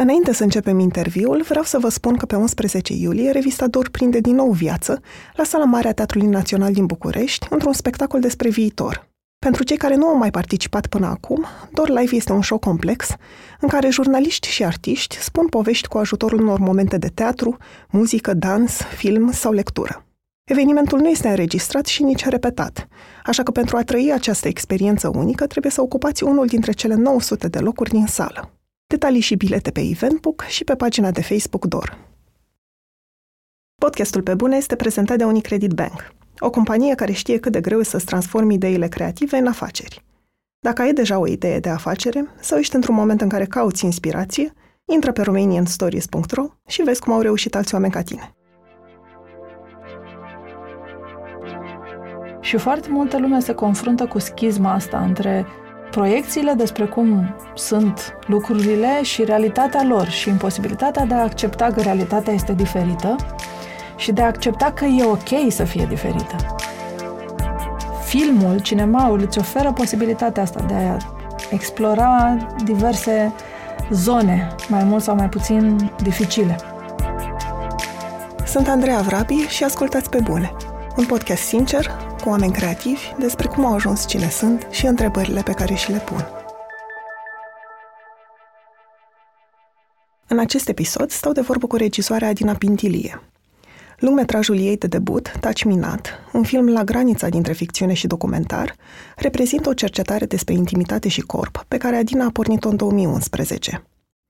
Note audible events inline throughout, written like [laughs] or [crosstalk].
Înainte să începem interviul, vreau să vă spun că pe 11 iulie revista Dor prinde din nou viață la Sala Mare a Teatrului Național din București, într-un spectacol despre viitor. Pentru cei care nu au mai participat până acum, Dor Live este un show complex în care jurnaliști și artiști spun povești cu ajutorul unor momente de teatru, muzică, dans, film sau lectură. Evenimentul nu este înregistrat și nici repetat, așa că pentru a trăi această experiență unică trebuie să ocupați unul dintre cele 900 de locuri din sală. Detalii și bilete pe Eventbook și pe pagina de Facebook DOR. Podcastul Pe Bune este prezentat de Unicredit Bank, o companie care știe cât de greu e să-ți transformi ideile creative în afaceri. Dacă ai deja o idee de afacere sau ești într-un moment în care cauți inspirație, intră pe romanianstories.ro și vezi cum au reușit alți oameni ca tine. Și foarte multă lume se confruntă cu schizma asta între proiecțiile despre cum sunt lucrurile și realitatea lor și imposibilitatea de a accepta că realitatea este diferită și de a accepta că e ok să fie diferită. Filmul, cinemaul îți oferă posibilitatea asta de a explora diverse zone, mai mult sau mai puțin dificile. Sunt Andreea Vrabi și ascultați pe bune. Un podcast sincer, cu oameni creativi, despre cum au ajuns cine sunt și întrebările pe care și le pun. În acest episod stau de vorbă cu regizoarea Adina Pintilie. Lungmetrajul ei de debut, Taci Minat, un film la granița dintre ficțiune și documentar, reprezintă o cercetare despre intimitate și corp pe care Adina a pornit-o în 2011.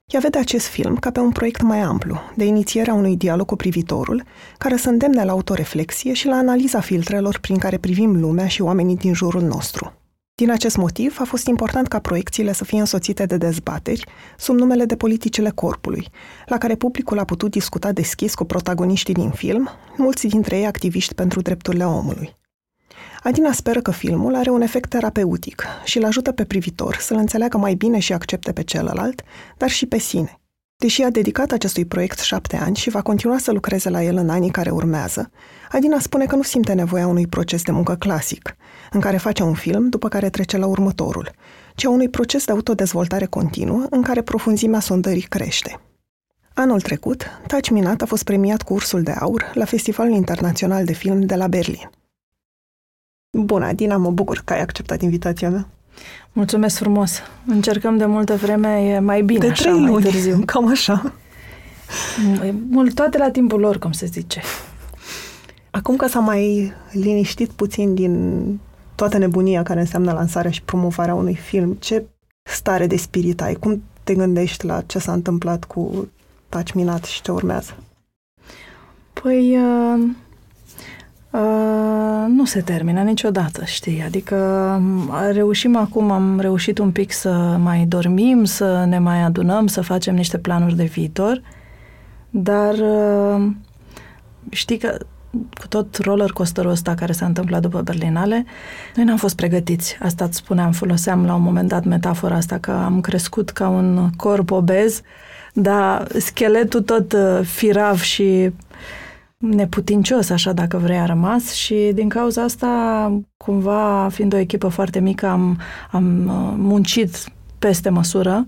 Ea vede acest film ca pe un proiect mai amplu, de inițierea unui dialog cu privitorul, care să îndemne la autoreflexie și la analiza filtrelor prin care privim lumea și oamenii din jurul nostru. Din acest motiv, a fost important ca proiecțiile să fie însoțite de dezbateri sub numele de politicile corpului, la care publicul a putut discuta deschis cu protagoniștii din film, mulți dintre ei activiști pentru drepturile omului. Adina speră că filmul are un efect terapeutic și îl ajută pe privitor să-l înțeleagă mai bine și accepte pe celălalt, dar și pe sine. Deși a dedicat acestui proiect șapte ani și va continua să lucreze la el în anii care urmează, Adina spune că nu simte nevoia unui proces de muncă clasic, în care face un film după care trece la următorul, ci a unui proces de autodezvoltare continuă în care profunzimea sondării crește. Anul trecut, Taci Minat a fost premiat cu Ursul de Aur la Festivalul Internațional de Film de la Berlin. Bună, Adina, mă bucur că ai acceptat invitația mea. Mulțumesc frumos. Încercăm de multă vreme, e mai bine de așa, trei mai luni, târziu. [laughs] cam așa. Mult, toate la timpul lor, cum se zice. Acum că s-a mai liniștit puțin din toată nebunia care înseamnă lansarea și promovarea unui film, ce stare de spirit ai? Cum te gândești la ce s-a întâmplat cu Taci Minat și ce urmează? Păi, uh, uh, nu se termină niciodată, știi? Adică reușim acum, am reușit un pic să mai dormim, să ne mai adunăm, să facem niște planuri de viitor, dar uh, știi că cu tot roller coasterul ăsta care s-a întâmplat după Berlinale, noi n-am fost pregătiți. Asta îți spuneam, foloseam la un moment dat metafora asta că am crescut ca un corp obez, dar scheletul tot uh, firav și neputincios, așa dacă vrei, a rămas și din cauza asta, cumva, fiind o echipă foarte mică, am, am uh, muncit peste măsură.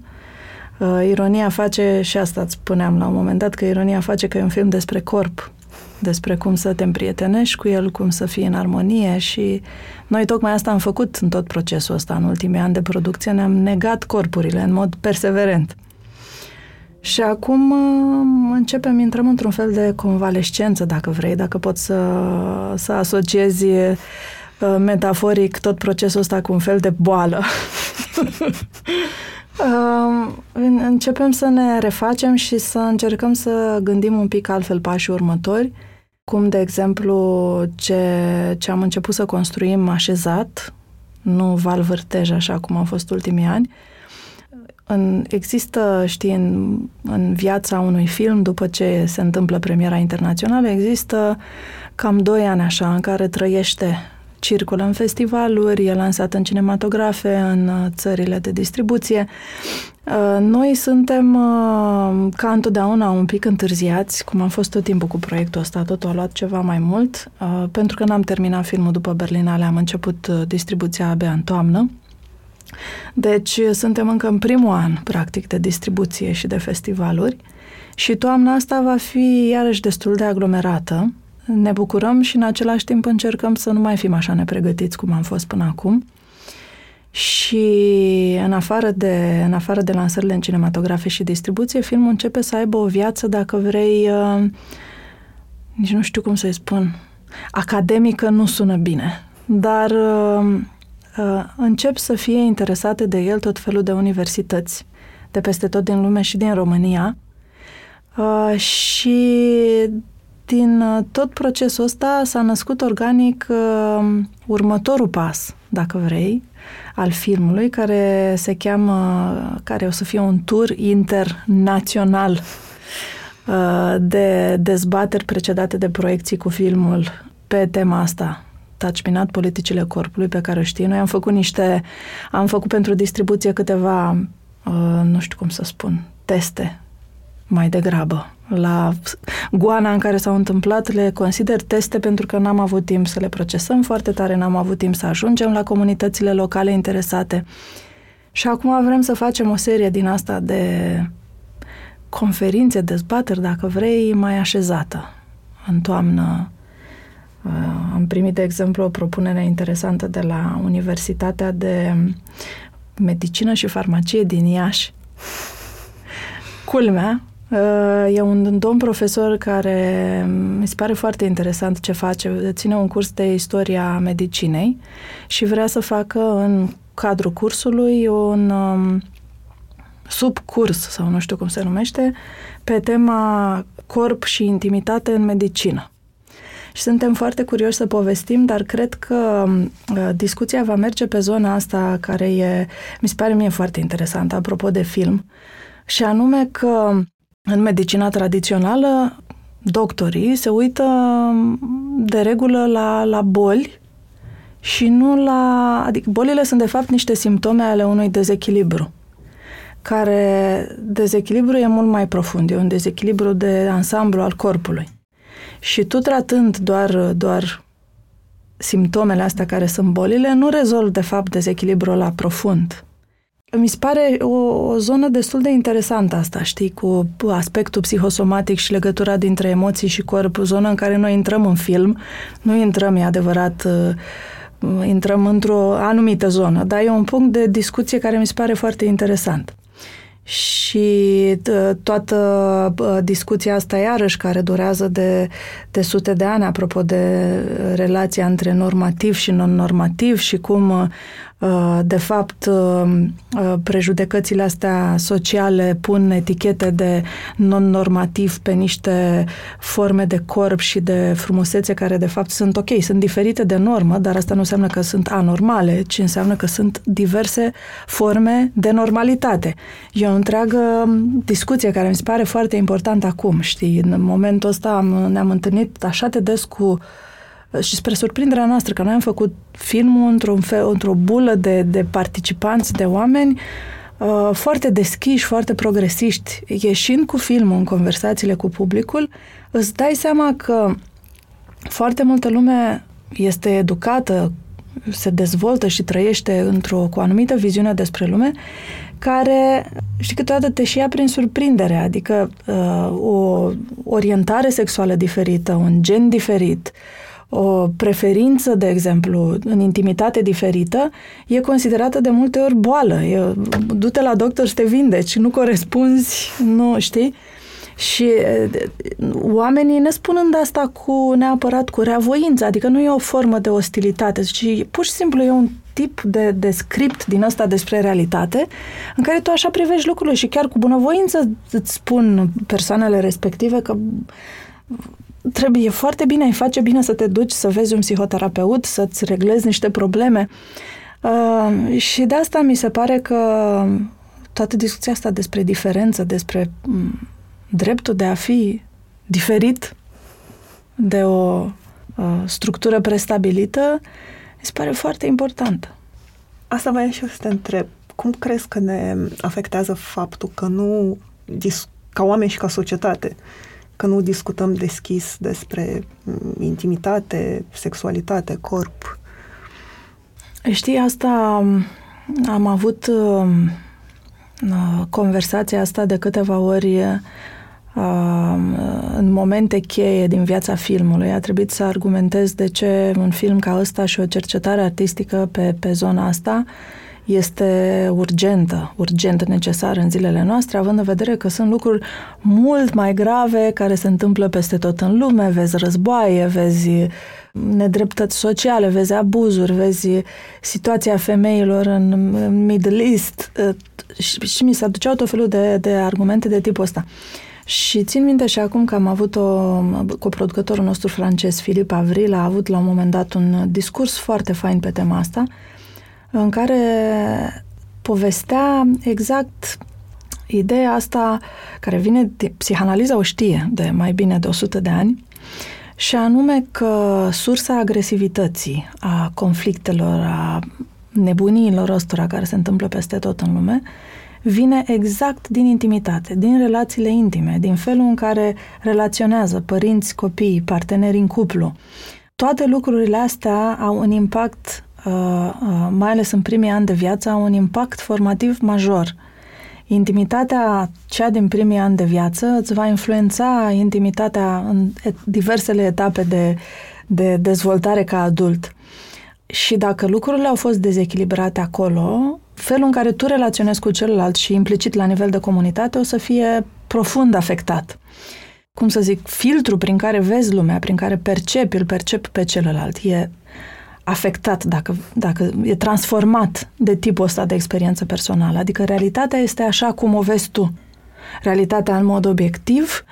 Uh, ironia face, și asta îți spuneam la un moment dat, că ironia face că e un film despre corp, despre cum să te împrietenești cu el, cum să fii în armonie și noi tocmai asta am făcut în tot procesul ăsta, în ultimii ani de producție, ne-am negat corpurile în mod perseverent. Și acum uh, începem, intrăm într-un fel de convalescență, dacă vrei, dacă pot să, să asociezi uh, metaforic tot procesul ăsta cu un fel de boală. [laughs] Uh, începem să ne refacem și să încercăm să gândim un pic altfel pașii următori, cum, de exemplu, ce, ce am început să construim așezat, nu val vârtej așa cum au fost ultimii ani, în, există, știi, în, în viața unui film, după ce se întâmplă premiera internațională, există cam doi ani așa în care trăiește, circulă în festivaluri, e lansat în cinematografe, în uh, țările de distribuție. Uh, noi suntem uh, ca întotdeauna un pic întârziați, cum am fost tot timpul cu proiectul ăsta, totul a luat ceva mai mult, pentru că n-am terminat filmul după Berlinale, am început distribuția abia în toamnă Deci suntem încă în primul an, practic, de distribuție și de festivaluri și toamna asta va fi iarăși destul de aglomerată. Ne bucurăm și în același timp încercăm să nu mai fim așa nepregătiți cum am fost până acum. Și în afară, de, în afară de lansările în cinematografe și distribuție, filmul începe să aibă o viață, dacă vrei, uh, nici nu știu cum să-i spun, academică nu sună bine, dar uh, uh, încep să fie interesate de el tot felul de universități de peste tot din lume și din România. Uh, și din uh, tot procesul ăsta s-a născut organic uh, următorul pas, dacă vrei, al filmului, care se cheamă, care o să fie un tur internațional uh, de dezbateri precedate de proiecții cu filmul pe tema asta, taciminat politicile corpului, pe care știi. Noi am făcut niște, am făcut pentru distribuție câteva, uh, nu știu cum să spun, teste mai degrabă. La goana în care s-au întâmplat le consider teste pentru că n-am avut timp să le procesăm foarte tare, n-am avut timp să ajungem la comunitățile locale interesate. Și acum vrem să facem o serie din asta de conferințe, dezbateri, dacă vrei, mai așezată. În toamnă uh, am primit, de exemplu, o propunere interesantă de la Universitatea de Medicină și Farmacie din Iași. Culmea, uh, E un domn profesor care mi se pare foarte interesant ce face. Ține un curs de istoria medicinei și vrea să facă în cadrul cursului un um, subcurs, sau nu știu cum se numește, pe tema corp și intimitate în medicină. Și suntem foarte curioși să povestim, dar cred că uh, discuția va merge pe zona asta care e, mi se pare mie foarte interesantă, apropo de film, și anume că în medicina tradițională doctorii se uită de regulă la, la boli și nu la... Adică bolile sunt de fapt niște simptome ale unui dezechilibru care dezechilibru e mult mai profund, e un dezechilibru de ansamblu al corpului. Și tu tratând doar, doar simptomele astea care sunt bolile, nu rezolvi de fapt dezechilibrul la profund. Mi se pare o, o zonă destul de interesantă asta, știi, cu aspectul psihosomatic și legătura dintre emoții și corp, zonă în care noi intrăm în film, nu intrăm, e adevărat, uh, intrăm într-o anumită zonă, dar e un punct de discuție care mi se pare foarte interesant și toată discuția asta iarăși care durează de, de sute de ani apropo de relația între normativ și non-normativ și cum Uh, de fapt, uh, uh, prejudecățile astea sociale pun etichete de non-normativ pe niște forme de corp și de frumusețe care, de fapt, sunt ok, sunt diferite de normă, dar asta nu înseamnă că sunt anormale, ci înseamnă că sunt diverse forme de normalitate. E o întreagă discuție care mi se pare foarte importantă acum, știi? În momentul ăsta am, ne-am întâlnit așa de des cu uh, și spre surprinderea noastră, că noi am făcut filmul într-un fel, într-o bulă de, de participanți, de oameni uh, foarte deschiși, foarte progresiști. Ieșind cu filmul în conversațiile cu publicul, îți dai seama că foarte multă lume este educată, se dezvoltă și trăiește într-o, cu o anumită viziune despre lume, care, știi, câteodată te și ia prin surprindere, adică uh, o orientare sexuală diferită, un gen diferit, uh, o preferință, de exemplu, în intimitate diferită, e considerată de multe ori boală. E, du-te la doctor și te vindeci, nu corespunzi, nu știi? Și oamenii ne spunând asta cu neapărat cu reavoință, adică nu e o formă de ostilitate, ci pur și simplu e un tip de, de script din ăsta despre realitate, în care tu așa privești lucrurile și chiar cu bunăvoință îți spun persoanele respective că trebuie foarte bine, îi face bine să te duci să vezi un psihoterapeut, să-ți reglezi niște probleme. Uh, și de asta mi se pare că toată discuția asta despre diferență, despre m, dreptul de a fi diferit de o uh, structură prestabilită, mi se pare foarte importantă. Asta mai și eu să te întreb. Cum crezi că ne afectează faptul că nu, ca oameni și ca societate, că nu discutăm deschis despre mm, intimitate, sexualitate, corp. Știi, asta Am avut uh, uh, conversația asta de câteva ori uh, în momente cheie din viața filmului. A trebuit să argumentez de ce un film ca ăsta și o cercetare artistică pe, pe zona asta este urgentă, urgent necesară în zilele noastre, având în vedere că sunt lucruri mult mai grave care se întâmplă peste tot în lume, vezi războaie, vezi nedreptăți sociale, vezi abuzuri, vezi situația femeilor în, în Middle East. Și, și mi se aduceau tot felul de, de argumente de tipul ăsta. Și țin minte și acum că am avut o coproducătorul nostru francez, Filip Avril, a avut la un moment dat un discurs foarte fain pe tema asta, în care povestea exact ideea asta care vine, de, psihanaliza o știe de mai bine de 100 de ani, și anume că sursa agresivității, a conflictelor, a nebuniilor ăstora care se întâmplă peste tot în lume, vine exact din intimitate, din relațiile intime, din felul în care relaționează părinți, copii, parteneri în cuplu. Toate lucrurile astea au un impact, uh, uh, mai ales în primii ani de viață, au un impact formativ major. Intimitatea, cea din primii ani de viață, îți va influența intimitatea în diversele etape de, de dezvoltare ca adult. Și dacă lucrurile au fost dezechilibrate acolo, felul în care tu relaționezi cu celălalt și implicit la nivel de comunitate o să fie profund afectat. Cum să zic, filtru prin care vezi lumea, prin care percepi, îl percepi pe celălalt, e afectat, dacă, dacă e transformat de tipul ăsta de experiență personală. Adică realitatea este așa cum o vezi tu. Realitatea în mod obiectiv,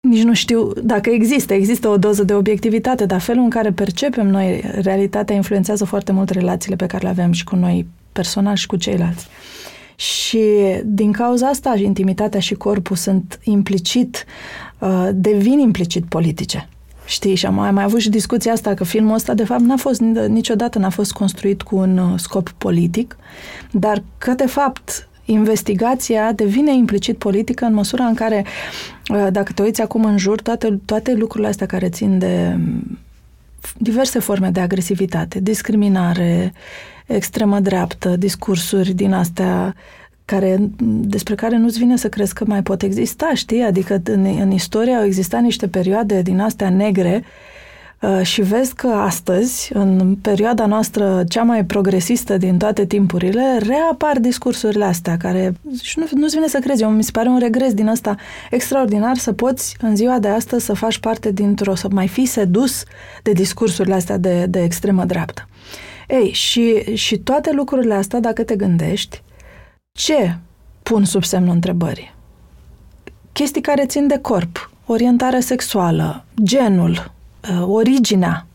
nici nu știu dacă există, există o doză de obiectivitate, dar felul în care percepem noi realitatea influențează foarte mult relațiile pe care le avem și cu noi personal și cu ceilalți. Și din cauza asta, intimitatea și corpul sunt implicit, uh, devin implicit politice. Știi, și am mai, mai avut și discuția asta că filmul ăsta, de fapt, n-a fost niciodată n-a fost construit cu un uh, scop politic, dar că, de fapt, investigația devine implicit politică în măsura în care, uh, dacă te uiți acum în jur, toate, toate lucrurile astea care țin de mm, diverse forme de agresivitate, discriminare, extremă dreaptă, discursuri din astea care, despre care nu-ți vine să crezi că mai pot exista, știi? Adică în, în istorie au existat niște perioade din astea negre uh, și vezi că astăzi, în perioada noastră cea mai progresistă din toate timpurile, reapar discursurile astea care și nu, nu-ți vine să crezi. Eu, mi se pare un regres din ăsta extraordinar să poți în ziua de astăzi să faci parte dintr-o, să mai fi sedus de discursurile astea de, de extremă dreaptă. Ei, și, și toate lucrurile astea, dacă te gândești, ce pun sub semnul întrebării? Chestii care țin de corp, orientarea sexuală, genul, uh, originea.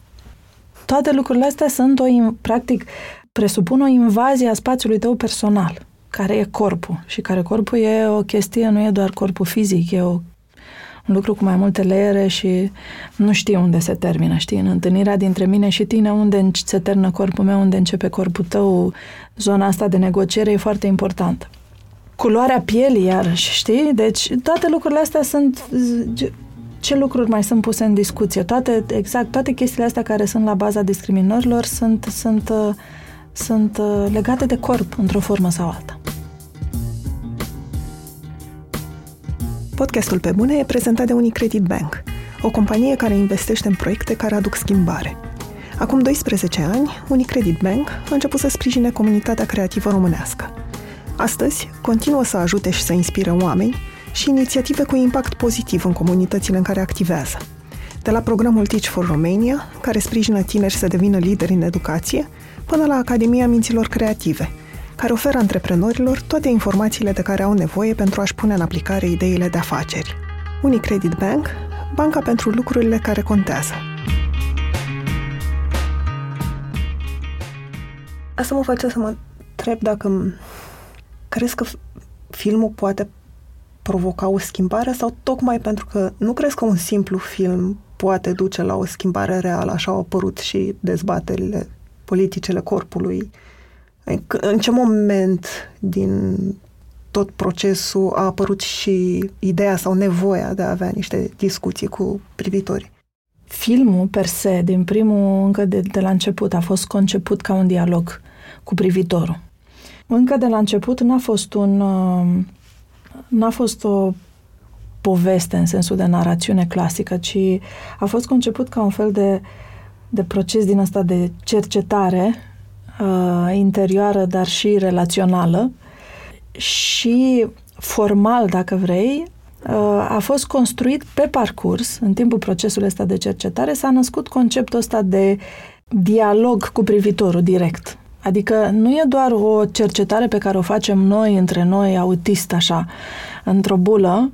Toate lucrurile astea sunt, o, practic, presupun o invazie a spațiului tău personal, care e corpul. Și care corpul e o chestie, nu e doar corpul fizic, e o un lucru cu mai multe leere și nu știu unde se termină, știi, în întâlnirea dintre mine și tine, unde se termină corpul meu, unde începe corpul tău, zona asta de negociere e foarte importantă. Culoarea pielii, iarăși, știi? Deci toate lucrurile astea sunt ce lucruri mai sunt puse în discuție? Toate, exact, toate chestiile astea care sunt la baza discriminărilor sunt, sunt, sunt legate de corp, într-o formă sau alta. Podcastul Pe Bune e prezentat de Unicredit Bank, o companie care investește în proiecte care aduc schimbare. Acum 12 ani, Unicredit Bank a început să sprijine comunitatea creativă românească. Astăzi, continuă să ajute și să inspire oameni și inițiative cu impact pozitiv în comunitățile în care activează. De la programul Teach for Romania, care sprijină tineri să devină lideri în educație, până la Academia Minților Creative – care oferă antreprenorilor toate informațiile de care au nevoie pentru a-și pune în aplicare ideile de afaceri. Unicredit Bank, banca pentru lucrurile care contează. Asta mă face să mă întreb dacă crezi că filmul poate provoca o schimbare sau tocmai pentru că nu crezi că un simplu film poate duce la o schimbare reală, așa au apărut și dezbaterile politicele corpului în ce moment din tot procesul a apărut și ideea sau nevoia de a avea niște discuții cu privitorii? Filmul, per se, din primul, încă de, de la început, a fost conceput ca un dialog cu privitorul. încă de la început n-a fost un... Uh, n-a fost o poveste în sensul de narațiune clasică, ci a fost conceput ca un fel de, de proces din asta de cercetare uh, interioară, dar și relațională și formal, dacă vrei, uh, a fost construit pe parcurs, în timpul procesului ăsta de cercetare, s-a născut conceptul ăsta de dialog cu privitorul direct. Adică nu e doar o cercetare pe care o facem noi, între noi, autist, așa, într-o bulă,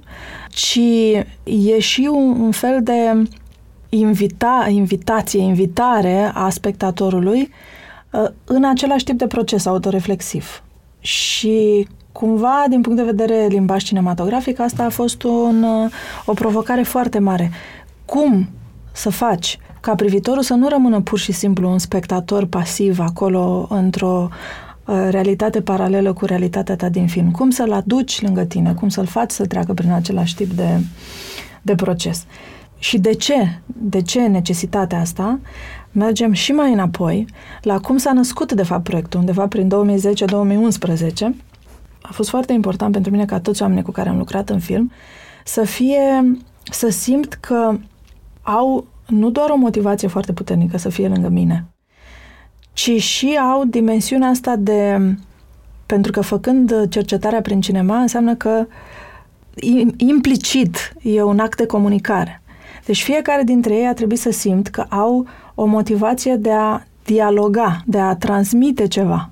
ci e și un, un fel de invita, invitație, invitare a spectatorului uh, în același tip de proces autoreflexiv. Și cumva, din punct de vedere limbaj cinematografic, asta a fost un, uh, o provocare foarte mare. Cum să faci ca privitorul să nu rămână pur și simplu un spectator pasiv acolo într-o uh, realitate paralelă cu realitatea ta din film. Cum să-l aduci lângă tine, cum să-l faci să treacă prin același tip de, de proces. Și de ce? De ce necesitatea asta? Mergem și mai înapoi la cum s-a născut, de fapt, proiectul, undeva prin 2010-2011. A fost foarte important pentru mine ca toți oamenii cu care am lucrat în film să fie, să simt că au nu doar o motivație foarte puternică să fie lângă mine, ci și au dimensiunea asta de... Pentru că făcând cercetarea prin cinema înseamnă că implicit e un act de comunicare. Deci fiecare dintre ei a trebuit să simt că au o motivație de a dialoga, de a transmite ceva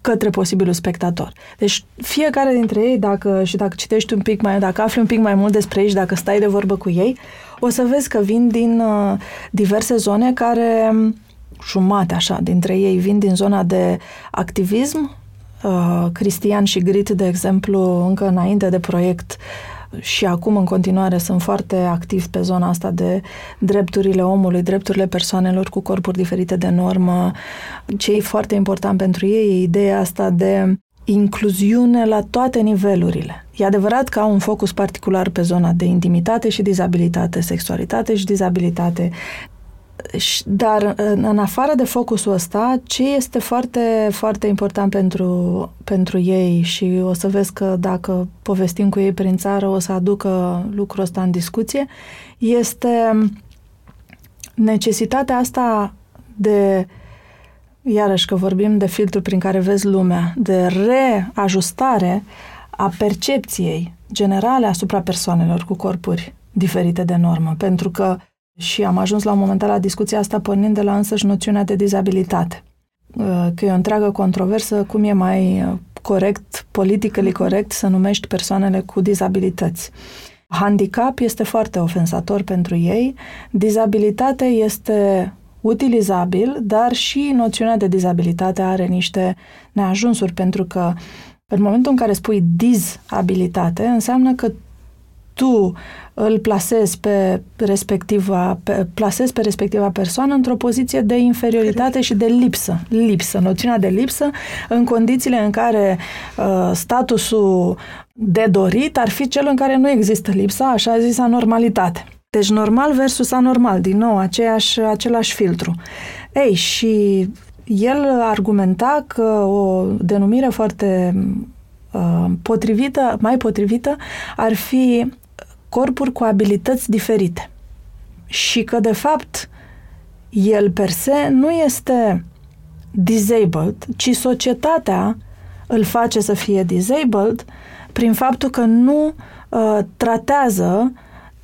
către posibilul spectator. Deci fiecare dintre ei, dacă și dacă citești un pic mai, dacă afli un pic mai mult despre ei și dacă stai de vorbă cu ei, o să vezi că vin din uh, diverse zone care, um, jumate așa, dintre ei vin din zona de activism, uh, Cristian și Grit, de exemplu, încă înainte de proiect și acum în continuare sunt foarte activ pe zona asta de drepturile omului, drepturile persoanelor cu corpuri diferite de normă. Ce e foarte important pentru ei e ideea asta de incluziune la toate nivelurile. E adevărat că au un focus particular pe zona de intimitate și dizabilitate, sexualitate și dizabilitate, dar în afară de focusul ăsta, ce este foarte, foarte important pentru, pentru ei? Și o să vezi că dacă povestim cu ei prin țară o să aducă lucrul ăsta în discuție, este necesitatea asta de iarăși că vorbim de filtru prin care vezi lumea, de reajustare a percepției generale asupra persoanelor cu corpuri diferite de normă, pentru că și am ajuns la un moment dat la discuția asta pornind de la însăși noțiunea de dizabilitate. Uh, că e o întreagă controversă cum e mai uh, corect, politically corect, să numești persoanele cu dizabilități. Handicap este foarte ofensator pentru ei, dizabilitate este utilizabil, dar și noțiunea de dizabilitate are niște neajunsuri, pentru că în momentul în care spui dizabilitate, înseamnă că tu îl plasezi pe respectiva, pe, plasezi pe respectiva persoană într-o poziție de inferioritate și de lipsă. Lipsă, noțiunea de lipsă, în condițiile în care uh, statusul de dorit ar fi cel în care nu există lipsa, așa zisa normalitate. Deci normal versus anormal, din nou, aceeași, același filtru. Ei, și el argumenta că o denumire foarte uh, potrivită, mai potrivită, ar fi corpuri cu abilități diferite. Și că, de fapt, el per se nu este disabled, ci societatea îl face să fie disabled prin faptul că nu uh, tratează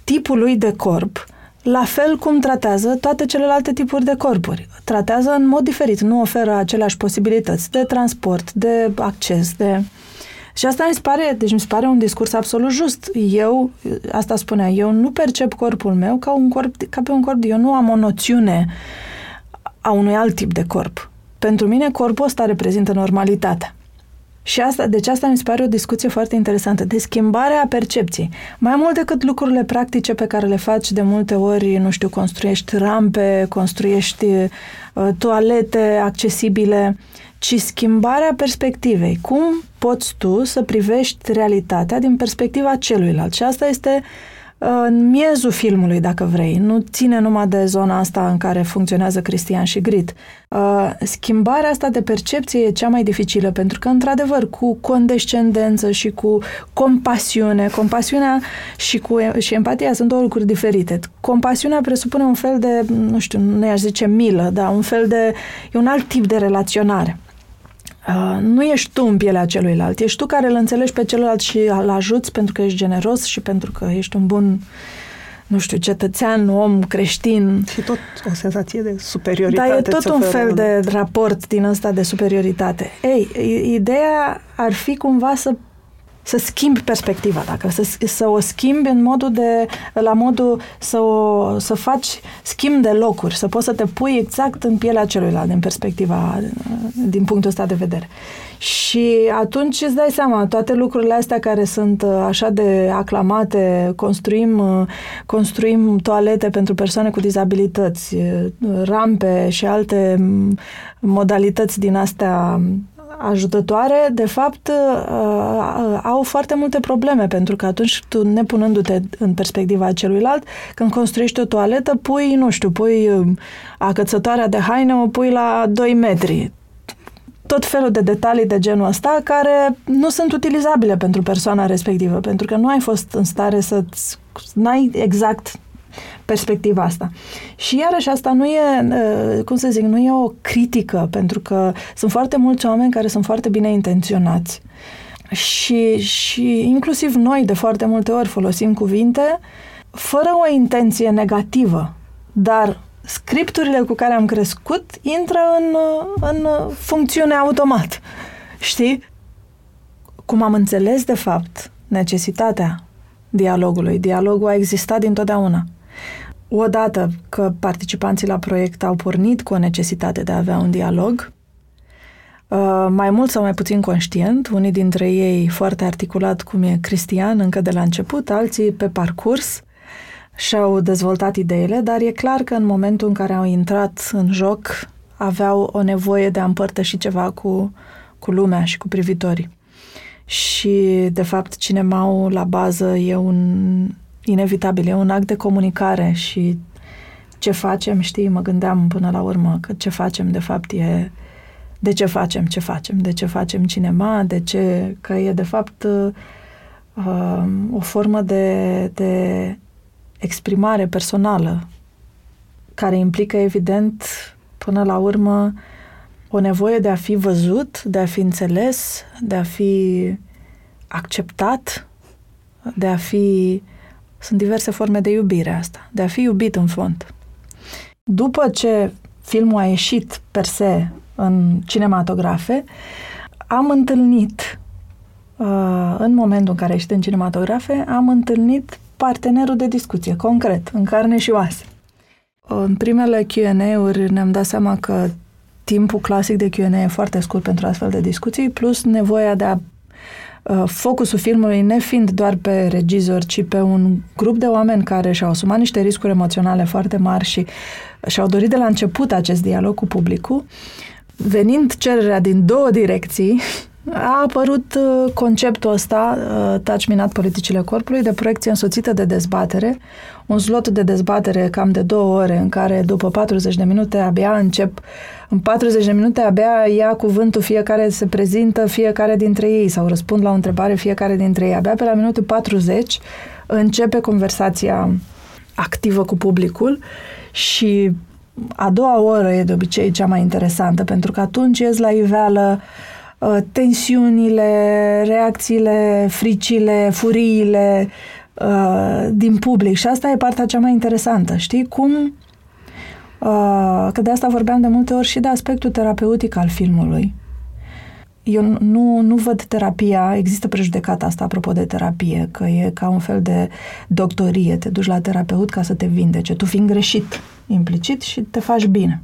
tipul lui de corp la fel cum tratează toate celelalte tipuri de corpuri. Tratează în mod diferit, nu oferă aceleași posibilități de transport, de acces, de... Și asta mi se pare, deci mi se pare un discurs absolut just. Eu, asta spunea, eu nu percep corpul meu ca, un corp, ca pe un corp, eu nu am o noțiune a unui alt tip de corp. Pentru mine corpul ăsta reprezintă normalitatea. Și asta, deci asta mi se pare o discuție foarte interesantă, de schimbarea percepției. Mai mult decât lucrurile practice pe care le faci de multe ori, nu știu, construiești rampe, construiești uh, toalete accesibile, ci schimbarea perspectivei. Cum poți tu să privești realitatea din perspectiva celuilalt? Și asta este în miezul filmului, dacă vrei. Nu ține numai de zona asta în care funcționează Cristian și Grit. Uh, schimbarea asta de percepție e cea mai dificilă, pentru că, într-adevăr, cu condescendență și cu compasiune, compasiunea și, cu, și empatia sunt două lucruri diferite. Compasiunea presupune un fel de, nu știu, nu i-aș zice milă, dar un fel de, e un alt tip de relaționare. Uh, nu ești tu în pielea celuilalt, ești tu care îl înțelegi pe celălalt și îl ajuți pentru că ești generos și pentru că ești un bun, nu știu, cetățean, om, creștin. Și tot o senzație de superioritate. Dar e tot un fel de raport din ăsta de superioritate. Ei, ideea ar fi cumva să să schimbi perspectiva, dacă să, să o schimbi în modul de, la modul să, o, să faci schimb de locuri, să poți să te pui exact în pielea celuilalt, din perspectiva, din punctul ăsta de vedere. Și atunci îți dai seama, toate lucrurile astea care sunt uh, așa de aclamate, construim, uh, construim toalete pentru persoane cu dizabilități, uh, rampe și alte mm, modalități din astea ajutătoare, de fapt, uh, uh, au foarte multe probleme, pentru că atunci tu, nepunându-te în perspectiva celuilalt, când construiești o toaletă, pui, nu știu, pui uh, acățătoarea de haine, o pui la 2 metri. Tot felul de detalii de genul ăsta care nu sunt utilizabile pentru persoana respectivă, pentru că nu ai fost în stare să-ți... n-ai exact perspectiva asta. Și iarăși asta nu e, uh, cum să zic, nu e o critică, pentru că sunt foarte mulți oameni care sunt foarte bine intenționați. Și, și inclusiv noi de foarte multe ori folosim cuvinte fără o intenție negativă, dar scripturile cu care am crescut intră în, în funcțiune automat. Știi? Cum am înțeles, de fapt, necesitatea dialogului. Dialogul a existat dintotdeauna. Odată că participanții la proiect au pornit cu o necesitate de a avea un dialog, uh, mai mult sau mai puțin conștient, unii dintre ei foarte articulat, cum e Cristian, încă de la început, alții pe parcurs și-au dezvoltat ideile, dar e clar că în momentul în care au intrat în joc, aveau o nevoie de a împărtăși ceva cu, cu lumea și cu privitorii. Și, de fapt, cinemaul la bază e un inevitabil, e un act de comunicare și ce facem, știi, mă gândeam până la urmă că ce facem de fapt e de ce facem ce facem, de ce facem cinema, de ce, că e de fapt uh, o formă de, de exprimare personală care implică evident până la urmă o nevoie de a fi văzut, de a fi înțeles, de a fi acceptat, de a fi sunt diverse forme de iubire asta, de a fi iubit în fond. După ce filmul a ieșit per se în cinematografe, am întâlnit, uh, în momentul în care a ieșit în cinematografe, am întâlnit partenerul de discuție, concret, în carne și oase. În primele Q&A-uri ne-am dat seama că timpul clasic de Q&A e foarte scurt pentru astfel de discuții, plus nevoia de a Uh, focusul filmului nefiind doar pe regizor, ci pe un grup de oameni care și-au asumat niște riscuri emoționale foarte mari și și-au dorit de la început acest dialog cu publicul, venind cererea din două direcții, a apărut uh, conceptul ăsta, uh, Touch Minat Politicile Corpului, de proiecție însoțită de dezbatere, un slot de dezbatere cam de două ore, în care după 40 de minute abia încep, în 40 de minute abia ia cuvântul fiecare, se prezintă fiecare dintre ei sau răspund la o întrebare fiecare dintre ei. Abia pe la minutul 40 începe conversația activă cu publicul și a doua oră e de obicei cea mai interesantă, pentru că atunci ies la iveală uh, tensiunile, reacțiile, fricile, furiile, uh, din public și asta e partea cea mai interesantă. Știi cum uh, că de asta vorbeam de multe ori și de aspectul terapeutic al filmului. Eu nu, nu văd terapia, există prejudecata asta apropo de terapie, că e ca un fel de doctorie, te duci la terapeut ca să te vindece, tu fiind greșit implicit și te faci bine.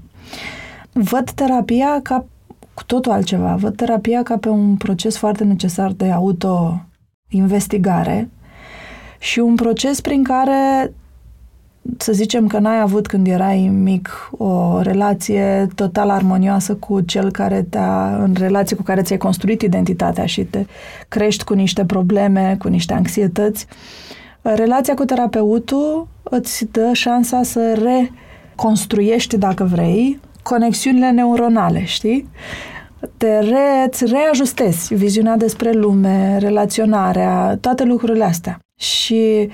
Văd terapia ca cu totul altceva, văd terapia ca pe un proces foarte necesar de auto-investigare și un proces prin care să zicem că n-ai avut când erai mic o relație total armonioasă cu cel care te-a, în relație cu care ți-ai construit identitatea și te crești cu niște probleme, cu niște anxietăți, Relația cu terapeutul îți dă șansa să reconstruiești, dacă vrei, conexiunile neuronale, știi? Te re, îți reajustezi viziunea despre lume, relaționarea, toate lucrurile astea. Și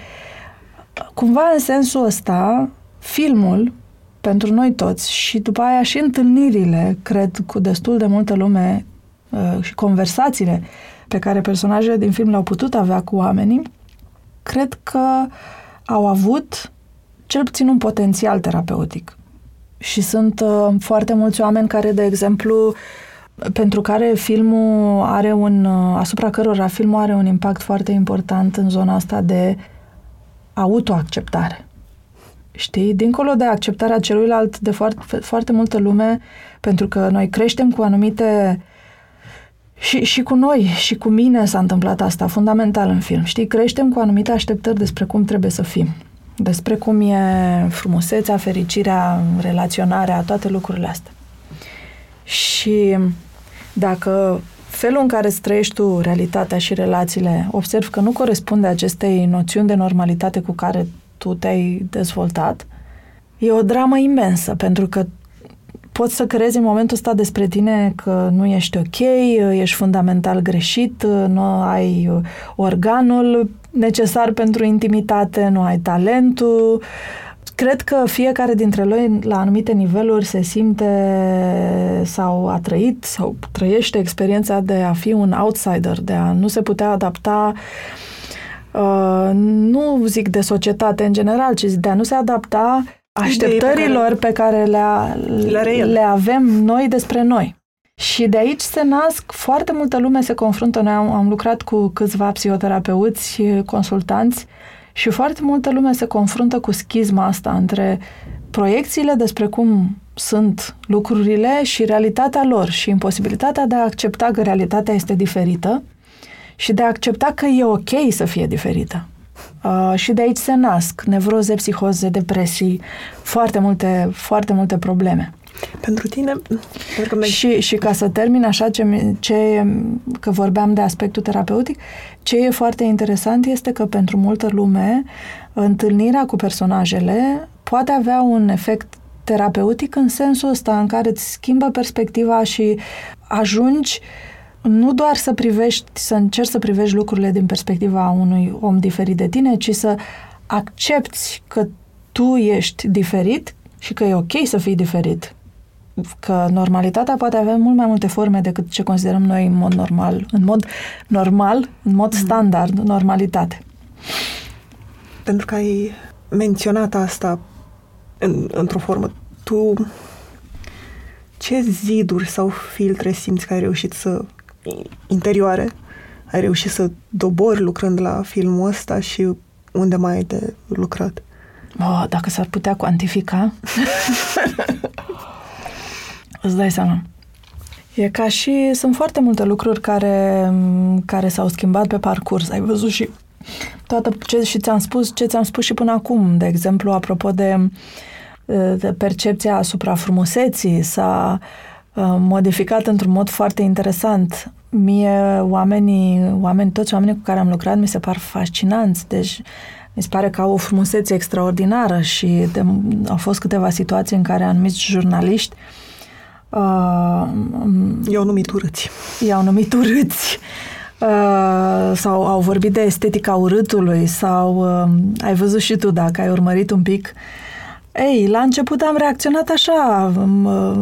cumva în sensul ăsta, filmul, pentru noi toți și după aia și întâlnirile, cred, cu destul de multă lume uh, și conversațiile pe care personajele din film le-au putut avea cu oamenii, cred că au avut cel puțin un potențial terapeutic. Și sunt uh, foarte mulți oameni care, de exemplu, pentru care filmul are un, uh, asupra cărora filmul are un impact foarte important în zona asta de autoacceptare. Știi? Dincolo de acceptarea celuilalt de foarte, foarte multă lume, pentru că noi creștem cu anumite și, și cu noi, și cu mine s-a întâmplat asta, fundamental în film. Știi, creștem cu anumite așteptări despre cum trebuie să fim. Despre cum e frumusețea, fericirea, relaționarea, toate lucrurile astea. Și dacă felul în care îți trăiești tu realitatea și relațiile, observ că nu corespunde acestei noțiuni de normalitate cu care tu te-ai dezvoltat, e o dramă imensă, pentru că poți să crezi în momentul ăsta despre tine că nu ești ok, ești fundamental greșit, nu ai organul necesar pentru intimitate, nu ai talentul. Cred că fiecare dintre noi, la anumite niveluri, se simte sau a trăit sau trăiește experiența de a fi un outsider, de a nu se putea adapta Uh, nu zic de societate în general, ci de a nu se adapta așteptărilor pe care, pe care le, le avem noi despre noi. Și de aici se nasc, foarte multă lume se confruntă, noi am, am lucrat cu câțiva psihoterapeuți, consultanți și foarte multă lume se confruntă cu schizma asta între proiecțiile despre cum sunt lucrurile și realitatea lor și imposibilitatea de a accepta că realitatea este diferită și de a accepta că e ok să fie diferită. Uh, și de aici se nasc nevroze, psihoze, depresii, foarte multe, foarte multe probleme. Pentru tine? Pentru că și, și ca să termin așa, ce, ce, că vorbeam de aspectul terapeutic, ce e foarte interesant este că pentru multă lume întâlnirea cu personajele poate avea un efect terapeutic în sensul ăsta în care îți schimbă perspectiva și ajungi uh, nu doar să privești, să încerci să privești lucrurile din perspectiva unui om diferit de tine, ci să accepti că tu ești diferit și că e ok să fii diferit. Că normalitatea poate avea mult mai multe forme decât ce considerăm noi în mod normal. În mod normal, în mod mm. standard, normalitate. Pentru că ai menționat asta în, într-o formă. Tu ce ziduri sau filtre simți că ai reușit să interioare ai reușit să dobori lucrând la filmul ăsta și unde mai ai de lucrat? Oh, dacă s-ar putea cuantifica. [laughs] Îți dai seama. E ca și sunt foarte multe lucruri care, care s-au schimbat pe parcurs. Ai văzut și toată ce și ți-am spus, ce ți-am spus și până acum. De exemplu, apropo de, de percepția asupra frumuseții, s-a Uh, modificat într-un mod foarte interesant. Mie, oamenii, oameni, toți oamenii cu care am lucrat mi se par fascinanți, deci mi se pare că au o frumusețe extraordinară și de, au fost câteva situații în care anumiți jurnaliști uh, i-au numit urâți. I-au numit urâți. Uh, sau au vorbit de estetica urâtului sau uh, ai văzut și tu dacă ai urmărit un pic. Ei, la început am reacționat așa, um, uh,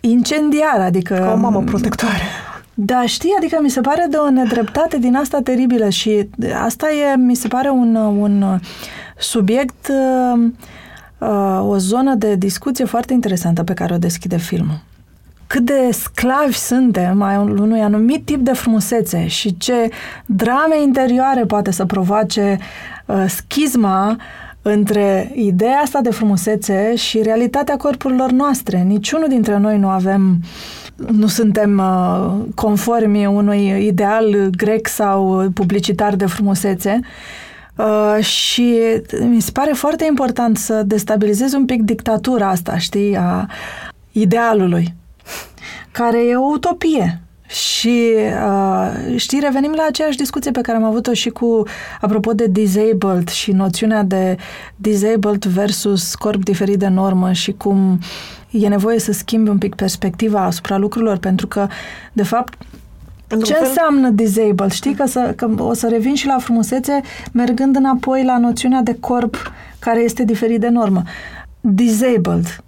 incendiar, adică... Ca o mamă protectoare. Da, știi, adică mi se pare de o nedreptate din asta teribilă și asta e, mi se pare un, un subiect, uh, uh, o zonă de discuție foarte interesantă pe care o deschide filmul. Cât de sclavi suntem ai unui anumit tip de frumusețe și ce drame interioare poate să provoace uh, schizma între ideea asta de frumusețe și realitatea corpurilor noastre. Niciunul dintre noi nu avem nu suntem uh, conformi unui ideal grec sau publicitar de frumusețe. Uh, și mi se pare foarte important să destabilizezi un pic dictatura asta, știi, a idealului, care e o utopie. Și uh, știi, revenim la aceeași discuție pe care am avut-o și cu, apropo de disabled și noțiunea de disabled versus corp diferit de normă și cum e nevoie să schimbi un pic perspectiva asupra lucrurilor, pentru că, de fapt, ce fel... înseamnă disabled? Știi că, să, că o să revin și la frumusețe mergând înapoi la noțiunea de corp care este diferit de normă. Disabled.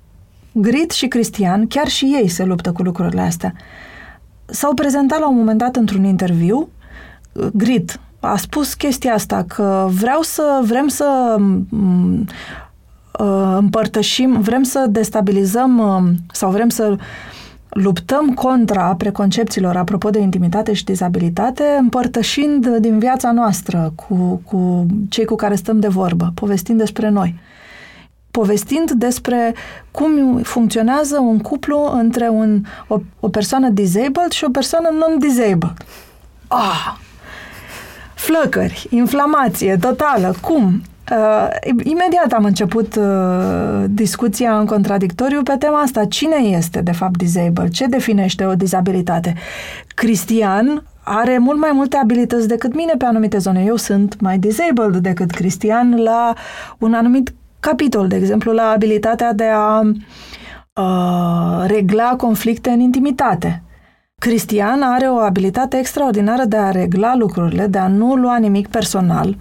Grit și Cristian, chiar și ei se luptă cu lucrurile astea. S-au prezentat la un moment dat într-un interviu, Grit a spus chestia asta, că vreau să, vrem să uh, împărtășim, vrem să destabilizăm uh, sau vrem să luptăm contra preconcepțiilor apropo de intimitate și dizabilitate, împărtășind din viața noastră cu, cu cei cu care stăm de vorbă, povestind despre noi. Povestind despre cum funcționează un cuplu între un, o, o persoană disabled și o persoană non-disabled. Ah! Flăcări, inflamație totală, cum? Uh, imediat am început uh, discuția în contradictoriu pe tema asta. Cine este, de fapt, disabled? Ce definește o dizabilitate? Cristian are mult mai multe abilități decât mine pe anumite zone. Eu sunt mai disabled decât Cristian la un anumit capitol, de exemplu, la abilitatea de a uh, regla conflicte în intimitate. Cristian are o abilitate extraordinară de a regla lucrurile, de a nu lua nimic personal, uh,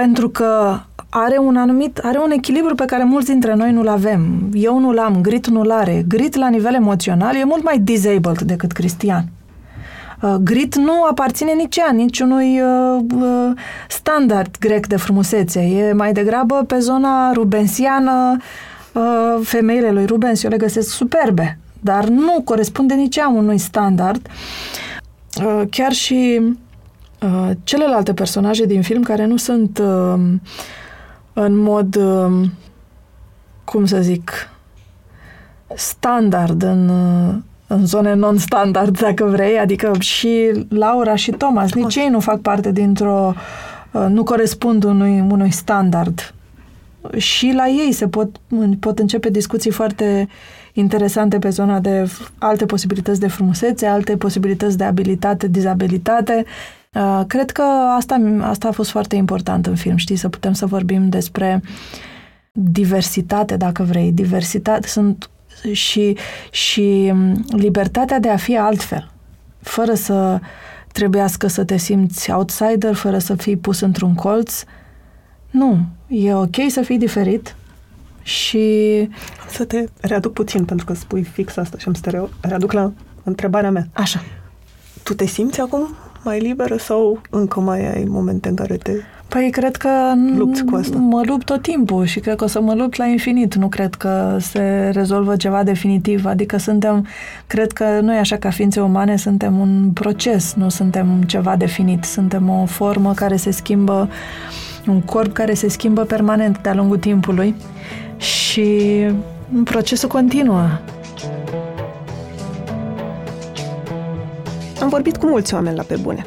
pentru că are un anumit, are un echilibru pe care mulți dintre noi nu-l avem. Eu nu l-am, Grit nu-l are. Grit la nivel emoțional e mult mai disabled decât Cristian. Uh, Grit nu aparține nici ea, nici unui uh, uh, standard grec de frumusețe. E mai degrabă pe zona rubensiană, uh, femeile lui Rubens, eu le găsesc superbe, dar nu corespunde nici ea unui standard. Uh, chiar și uh, celelalte personaje din film care nu sunt uh, în mod, uh, cum să zic, standard în, uh, în zone non-standard, dacă vrei, adică și Laura și Thomas, nici ei nu fac parte dintr-o, uh, nu corespund unui, unui standard. Și la ei se pot, pot începe discuții foarte interesante pe zona de alte posibilități de frumusețe, alte posibilități de abilitate, dizabilitate Uh, cred că asta, asta a fost foarte important în film, știi, să putem să vorbim despre diversitate, dacă vrei. Diversitate sunt și, și um, libertatea de a fi altfel, fără să trebuiască să te simți outsider, fără să fii pus într-un colț. Nu, e ok să fii diferit și... Să te readuc puțin, pentru că spui fix asta și am să te readuc la întrebarea mea. Așa. Tu te simți acum mai liberă sau încă mai ai momente în care te Păi cred că lupți cu asta. mă lupt tot timpul și cred că o să mă lupt la infinit. Nu cred că se rezolvă ceva definitiv. Adică suntem, cred că noi așa ca ființe umane suntem un proces, nu suntem ceva definit. Suntem o formă care se schimbă, un corp care se schimbă permanent de-a lungul timpului și procesul continuă. Am vorbit cu mulți oameni la pe bune,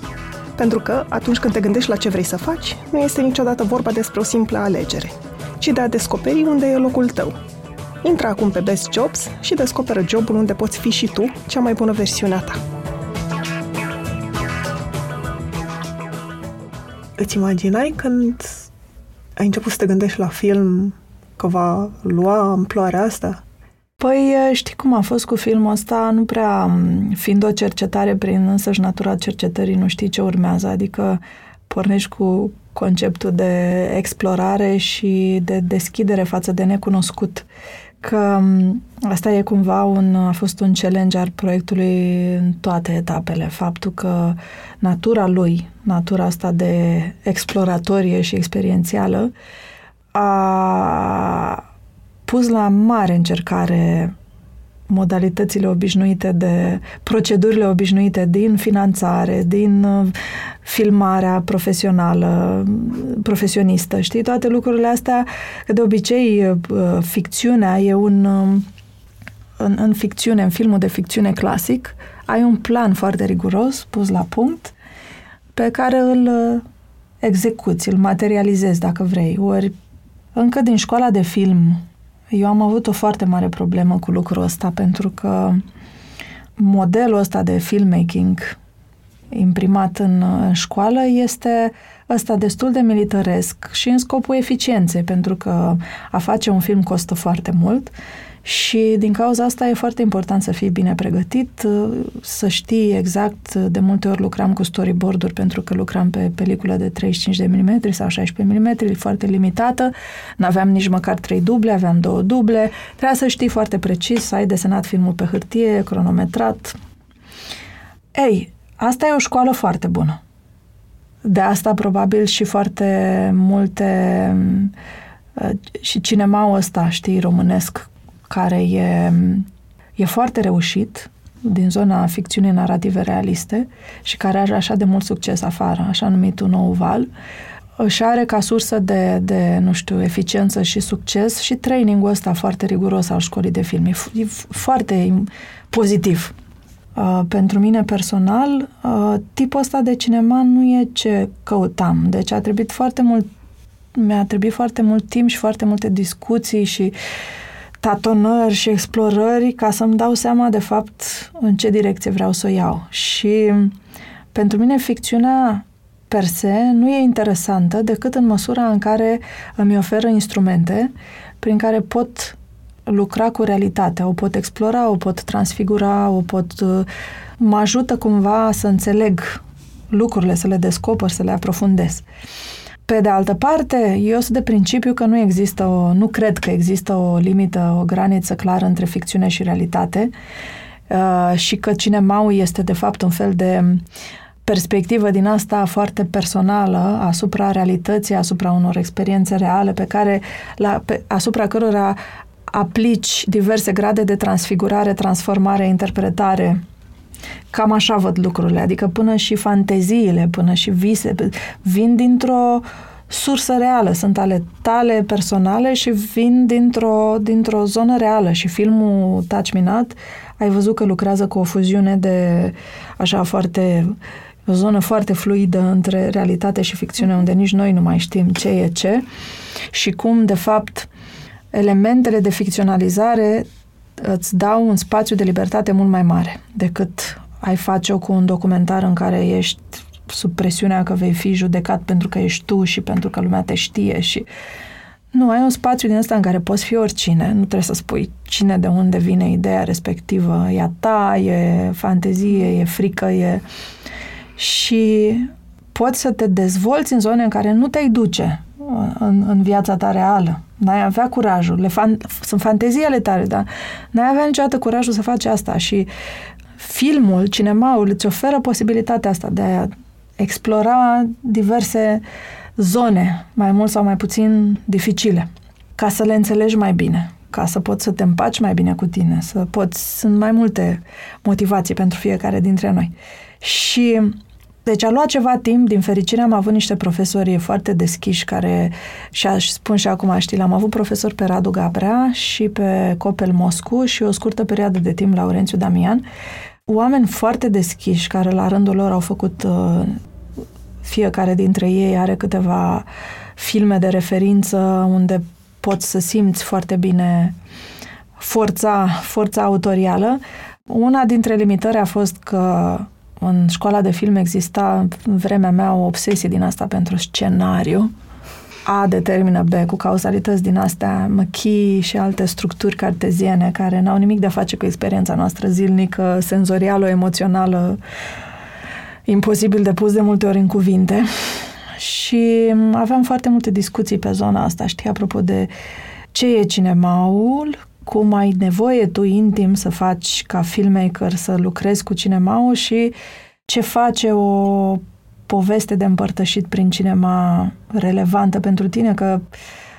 Pentru că, atunci când te gândești la ce vrei să faci, nu este niciodată vorba despre o simplă alegere, ci de a descoperi unde e locul tău. Intră acum pe Best Jobs și descoperă jobul unde poți fi și tu cea mai bună versiune a ta. Îți imaginai când ai început să te gândești la film că va lua amploarea asta? Păi știi cum a fost cu filmul ăsta, nu prea fiind o cercetare prin însăși natura cercetării, nu știi ce urmează, adică pornești cu conceptul de explorare și de deschidere față de necunoscut. Că asta e cumva un, a fost un challenge al proiectului în toate etapele. Faptul că natura lui, natura asta de exploratorie și experiențială, a pus la mare încercare modalitățile obișnuite de procedurile obișnuite din finanțare, din uh, filmarea profesională, profesionistă, știi? Toate lucrurile astea, că de obicei uh, ficțiunea e un um, în, în ficțiune, în filmul de ficțiune clasic, ai un plan foarte riguros pus la punct pe care îl uh, execuți, îl materializezi dacă vrei. Ori încă din școala de film eu am avut o foarte mare problemă cu lucrul ăsta pentru că modelul ăsta de filmmaking imprimat în, în școală este ăsta destul de milităresc și în scopul eficienței, pentru că a face un film costă foarte mult și din cauza asta e foarte important să fii bine pregătit, să știi exact, de multe ori lucram cu storyboard-uri pentru că lucram pe peliculă de 35 de mm sau 16 mm, foarte limitată, nu aveam nici măcar trei duble, aveam două duble, trebuia să știi foarte precis, să ai desenat filmul pe hârtie, cronometrat. Ei, asta e o școală foarte bună. De asta probabil și foarte multe și cinemaul ăsta, știi, românesc, care e, e foarte reușit din zona ficțiunii narrative realiste și care are așa de mult succes afară, așa numitul nou val, își are ca sursă de, de, nu știu, eficiență și succes și trainingul ăsta foarte riguros al școlii de film. E, e foarte pozitiv. Uh, pentru mine personal, uh, tipul ăsta de cinema nu e ce căutam. Deci a trebuit foarte mult, mi-a trebuit foarte mult timp și foarte multe discuții și uh, tatonări și explorări ca să-mi dau seama de fapt în ce direcție vreau să o iau. Și pentru mine ficțiunea per se nu e interesantă decât în măsura în care îmi oferă instrumente prin care pot lucra cu realitatea, o pot explora, o pot transfigura, o pot mă ajută cumva să înțeleg lucrurile, să le descoper, să le aprofundez. Pe de altă parte, eu sunt de principiu că nu există o, nu cred că există o limită, o graniță clară între ficțiune și realitate uh, și că cinemaul este de fapt un fel de perspectivă din asta foarte personală asupra realității, asupra unor experiențe reale pe care, la, pe, asupra cărora aplici diverse grade de transfigurare, transformare, interpretare Cam așa văd lucrurile, adică până și fanteziile, până și vise, vin dintr-o sursă reală, sunt ale tale personale și vin dintr-o, dintr-o zonă reală. Și filmul Touch Minat ai văzut că lucrează cu o fuziune de așa foarte o zonă foarte fluidă între realitate și ficțiune, unde nici noi nu mai știm ce e ce. Și cum, de fapt, elementele de ficționalizare îți dau un spațiu de libertate mult mai mare decât ai face-o cu un documentar în care ești sub presiunea că vei fi judecat pentru că ești tu și pentru că lumea te știe și nu, ai un spațiu din ăsta în care poți fi oricine, nu trebuie să spui cine de unde vine ideea respectivă, e a ta, e fantezie, e frică, e... Și poți să te dezvolți în zone în care nu te-ai duce în, în viața ta reală. N-ai avea curajul. Le fan, sunt fanteziile tale, dar n-ai avea niciodată curajul să faci asta și filmul, cinemaul îți oferă posibilitatea asta de a explora diverse zone, mai mult sau mai puțin dificile, ca să le înțelegi mai bine, ca să poți să te împaci mai bine cu tine, să poți, sunt mai multe motivații pentru fiecare dintre noi. Și deci a luat ceva timp, din fericire am avut niște profesori foarte deschiși care, și aș spun și acum, știi, am avut profesor pe Radu Gabrea și pe Copel Moscu și o scurtă perioadă de timp Laurențiu Damian, oameni foarte deschiși care la rândul lor au făcut uh, fiecare dintre ei are câteva filme de referință unde poți să simți foarte bine forța, forța autorială. Una dintre limitări a fost că în școala de film exista în vremea mea o obsesie din asta pentru scenariu. A determină B cu cauzalități din astea, măchii și alte structuri carteziene care n-au nimic de a face cu experiența noastră zilnică, senzorială, emoțională, imposibil de pus de multe ori în cuvinte. Și aveam foarte multe discuții pe zona asta, știi, apropo de ce e cinemaul, cum ai nevoie tu intim să faci ca filmmaker, să lucrezi cu cinemaul și ce face o poveste de împărtășit prin cinema relevantă pentru tine, că Uh,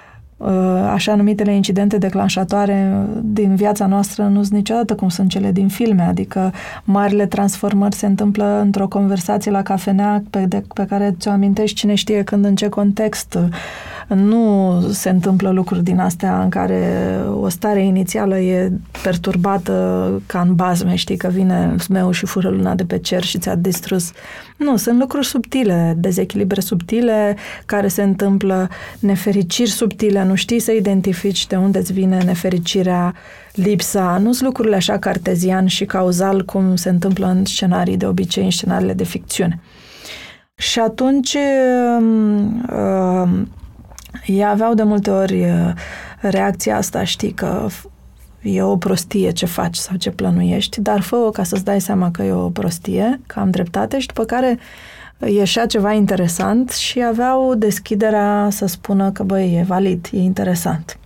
așa numitele incidente declanșatoare din viața noastră nu sunt niciodată cum sunt cele din filme, adică marile transformări se întâmplă într-o conversație la cafenea pe, de, pe care ți-o amintești cine știe când, în ce context. Nu se întâmplă lucruri din astea în care o stare inițială e perturbată ca în bazme, știi, că vine smeu și fură luna de pe cer și ți-a distrus. Nu, sunt lucruri subtile, dezechilibre subtile care se întâmplă, nefericiri subtile, nu știi să identifici de unde îți vine nefericirea, lipsa, nu sunt lucrurile așa cartezian și cauzal cum se întâmplă în scenarii de obicei, în scenariile de ficțiune. Și atunci uh, ei aveau de multe ori uh, reacția asta, știi, că e o prostie ce faci sau ce plănuiești, dar fă-o ca să-ți dai seama că e o prostie, că am dreptate și după care ieșea ceva interesant și aveau deschiderea să spună că, băi, e valid, e interesant.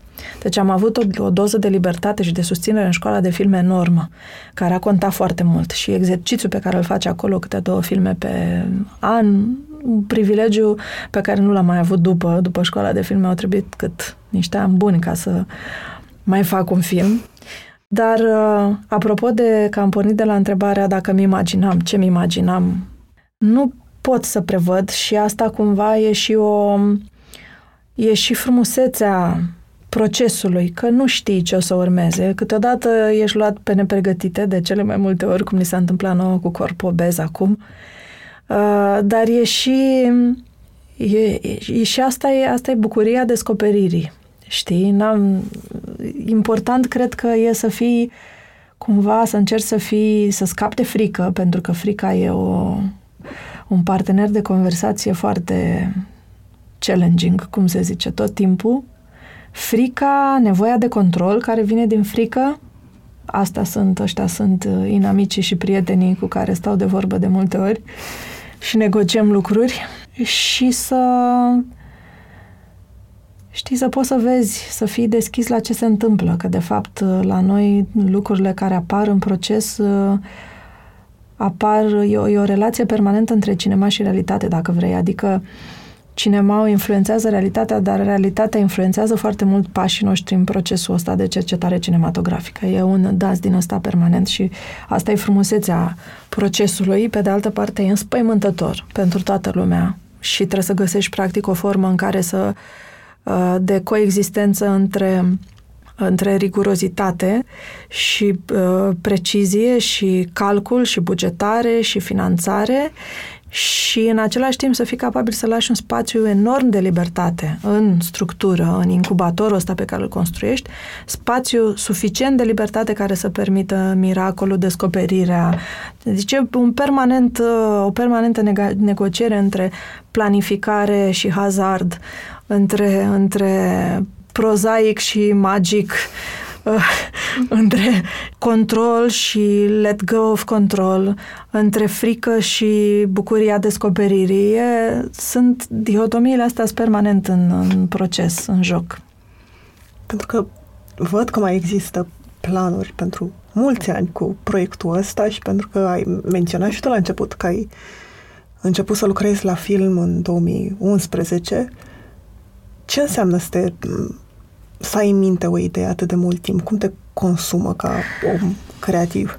Deci am avut o, o doză de libertate și de susținere în școala de filme enormă, care a contat foarte mult și exercițiul pe care îl face acolo, câte două filme pe an, un privilegiu pe care nu l-am mai avut după, după școala de filme, au trebuit cât niște ani buni ca să mai fac un film. Dar, uh, apropo de că am pornit de la întrebarea dacă mi imaginam, ce mi imaginam, nu pot să prevăd și asta cumva e și o... e și frumusețea procesului, că nu știi ce o să urmeze. Câteodată ești luat pe nepregătite, de cele mai multe ori, cum ni s-a întâmplat nouă cu corpul obez acum. Uh, dar e și... E, e, și asta e, asta e bucuria descoperirii. Știi? N-am, important cred că e să fii cumva să încerci să fii, să scapi de frică, pentru că frica e o, un partener de conversație foarte challenging, cum se zice, tot timpul. Frica, nevoia de control care vine din frică, asta sunt, ăștia sunt uh, inamicii și prietenii cu care stau de vorbă de multe ori și negociem lucruri și să știi, să poți să vezi, să fii deschis la ce se întâmplă, că de fapt la noi lucrurile care apar în proces uh, apar, e o, e o relație permanentă între cinema și realitate, dacă vrei, adică cinema influențează realitatea, dar realitatea influențează foarte mult pașii noștri în procesul ăsta de cercetare cinematografică. E un dans din ăsta permanent și asta e frumusețea procesului. Pe de altă parte, e înspăimântător pentru toată lumea și trebuie să găsești practic o formă în care să Uh, de coexistență între între rigurozitate și uh, precizie și calcul și bugetare și finanțare și în același timp să fii capabil să lași un spațiu enorm de libertate în structură, în incubatorul ăsta pe care îl construiești, spațiu suficient de libertate care să permită miracolul, descoperirea. Deci un permanent, uh, o permanentă negociere între planificare și hazard, între, între prozaic și magic, uh, [laughs] între control și let go of control, între frică și bucuria descoperirii. E, sunt dihotomiile astea permanent în, în proces, în joc. Pentru că văd că mai există planuri pentru mulți ani cu proiectul ăsta și pentru că ai menționat și tu la început că ai început să lucrezi la film în 2011 ce înseamnă să te să ai în minte o idee atât de mult timp? Cum te consumă ca om creativ?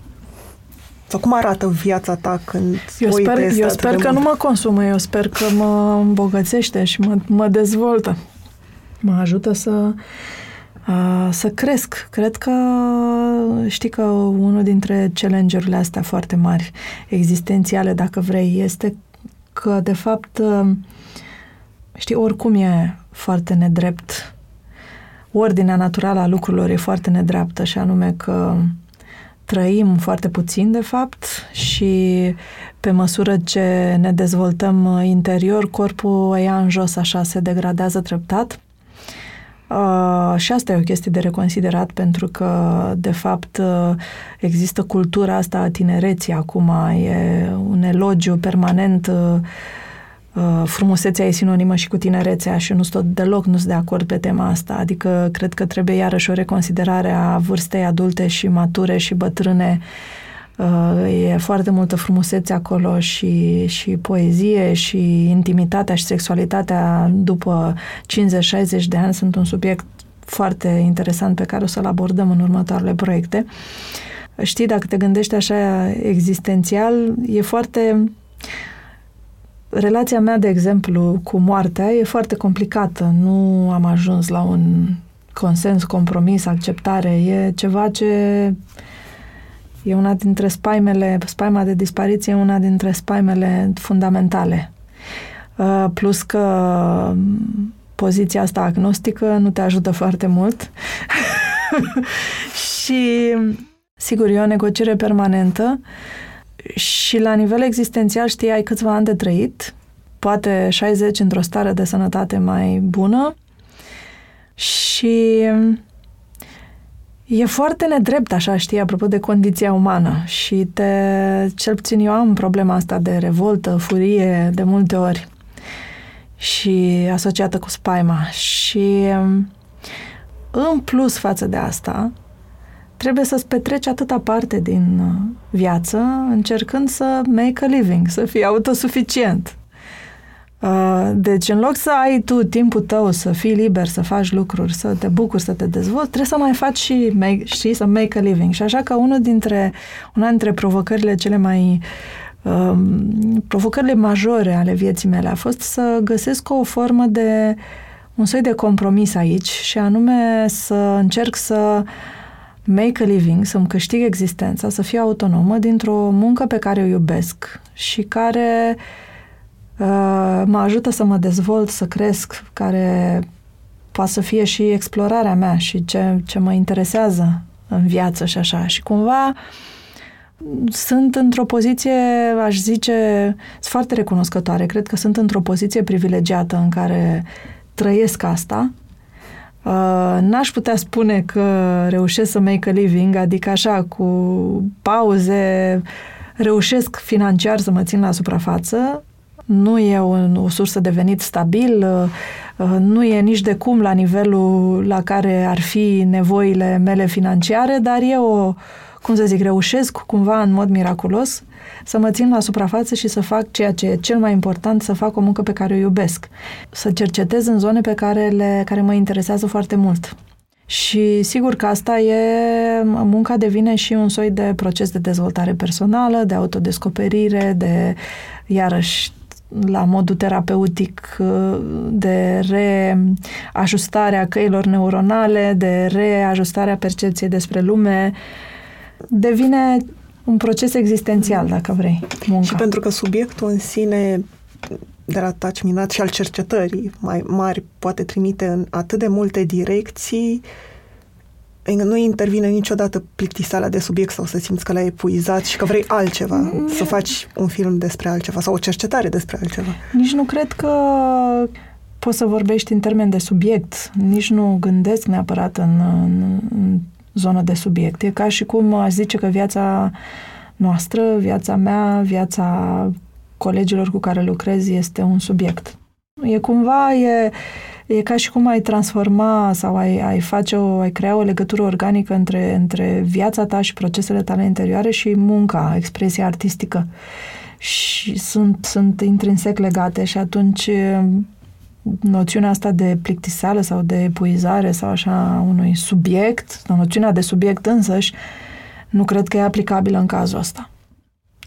Sau cum arată viața ta când eu o sper, idee Eu sper că mult? nu mă consumă, eu sper că mă îmbogățește și mă, mă dezvoltă. Mă ajută să, a, să cresc. Cred că știi că unul dintre challenge-urile astea foarte mari, existențiale, dacă vrei, este că, de fapt, știi, oricum e foarte nedrept. Ordinea naturală a lucrurilor e foarte nedreaptă și anume că trăim foarte puțin, de fapt, și pe măsură ce ne dezvoltăm interior, corpul ia în jos, așa, se degradează treptat. Uh, și asta e o chestie de reconsiderat pentru că, de fapt, uh, există cultura asta a tinereții acum, e un elogiu permanent uh, Uh, frumusețea e sinonimă și cu tinerețea și nu sunt deloc nu sunt de acord pe tema asta. Adică cred că trebuie iarăși o reconsiderare a vârstei adulte și mature și bătrâne Uh, e foarte multă frumusețe acolo și, și poezie și intimitatea și sexualitatea după 50-60 de ani sunt un subiect foarte interesant pe care o să-l abordăm în următoarele proiecte. Știi, dacă te gândești așa existențial, e foarte... Relația mea, de exemplu, cu moartea e foarte complicată. Nu am ajuns la un consens, compromis, acceptare. E ceva ce e una dintre spaimele, spaima de dispariție e una dintre spaimele fundamentale. Uh, plus că poziția asta agnostică nu te ajută foarte mult. [laughs] și, sigur, e o negociere permanentă și la nivel existențial știi, ai câțiva ani de trăit, poate 60 într-o stare de sănătate mai bună. Și e foarte nedrept, așa, știi, apropo de condiția umană. Și te, cel puțin eu am problema asta de revoltă, furie, de multe ori. Și asociată cu spaima. Și în plus față de asta, trebuie să-ți petreci atâta parte din uh, viață încercând să make a living, să fii autosuficient. Uh, deci, în loc să ai tu timpul tău să fii liber, să faci lucruri, să te bucuri, să te dezvolți, trebuie să mai faci și, make, și să make a living. Și așa că unul dintre, una dintre provocările cele mai um, provocările majore ale vieții mele a fost să găsesc o formă de un soi de compromis aici și anume să încerc să make a living, să-mi câștig existența, să fiu autonomă dintr-o muncă pe care o iubesc și care uh, mă ajută să mă dezvolt, să cresc, care poate să fie și explorarea mea și ce, ce mă interesează în viață și așa. Și cumva sunt într-o poziție, aș zice, sunt foarte recunoscătoare. Cred că sunt într-o poziție privilegiată în care trăiesc asta. Uh, n-aș putea spune că reușesc să make a living, adică așa, cu pauze, reușesc financiar să mă țin la suprafață. Nu e o, o sursă de venit stabil, uh, nu e nici de cum la nivelul la care ar fi nevoile mele financiare, dar e o, cum să zic, reușesc cumva în mod miraculos să mă țin la suprafață și să fac ceea ce e cel mai important, să fac o muncă pe care o iubesc. Să cercetez în zone pe care, le, care mă interesează foarte mult. Și sigur că asta e, munca devine și un soi de proces de dezvoltare personală, de autodescoperire, de, iarăși, la modul terapeutic, de reajustarea căilor neuronale, de reajustarea percepției despre lume, devine un proces existențial, dacă vrei, munca. Și pentru că subiectul în sine de la minat și al cercetării mai mari poate trimite în atât de multe direcții, nu intervine niciodată plictiseala de subiect sau să simți că l-ai epuizat și că vrei altceva, mm. să faci un film despre altceva sau o cercetare despre altceva. Nici nu cred că poți să vorbești în termen de subiect. Nici nu gândesc neapărat în, în, în zonă de subiect. E ca și cum aș zice că viața noastră, viața mea, viața colegilor cu care lucrez este un subiect. E cumva, e, e ca și cum ai transforma sau ai, ai face o, ai crea o legătură organică între, între viața ta și procesele tale interioare și munca, expresia artistică. Și sunt, sunt intrinsec legate și atunci noțiunea asta de plictiseală sau de epuizare sau așa unui subiect, noțiunea de subiect însăși, nu cred că e aplicabilă în cazul ăsta.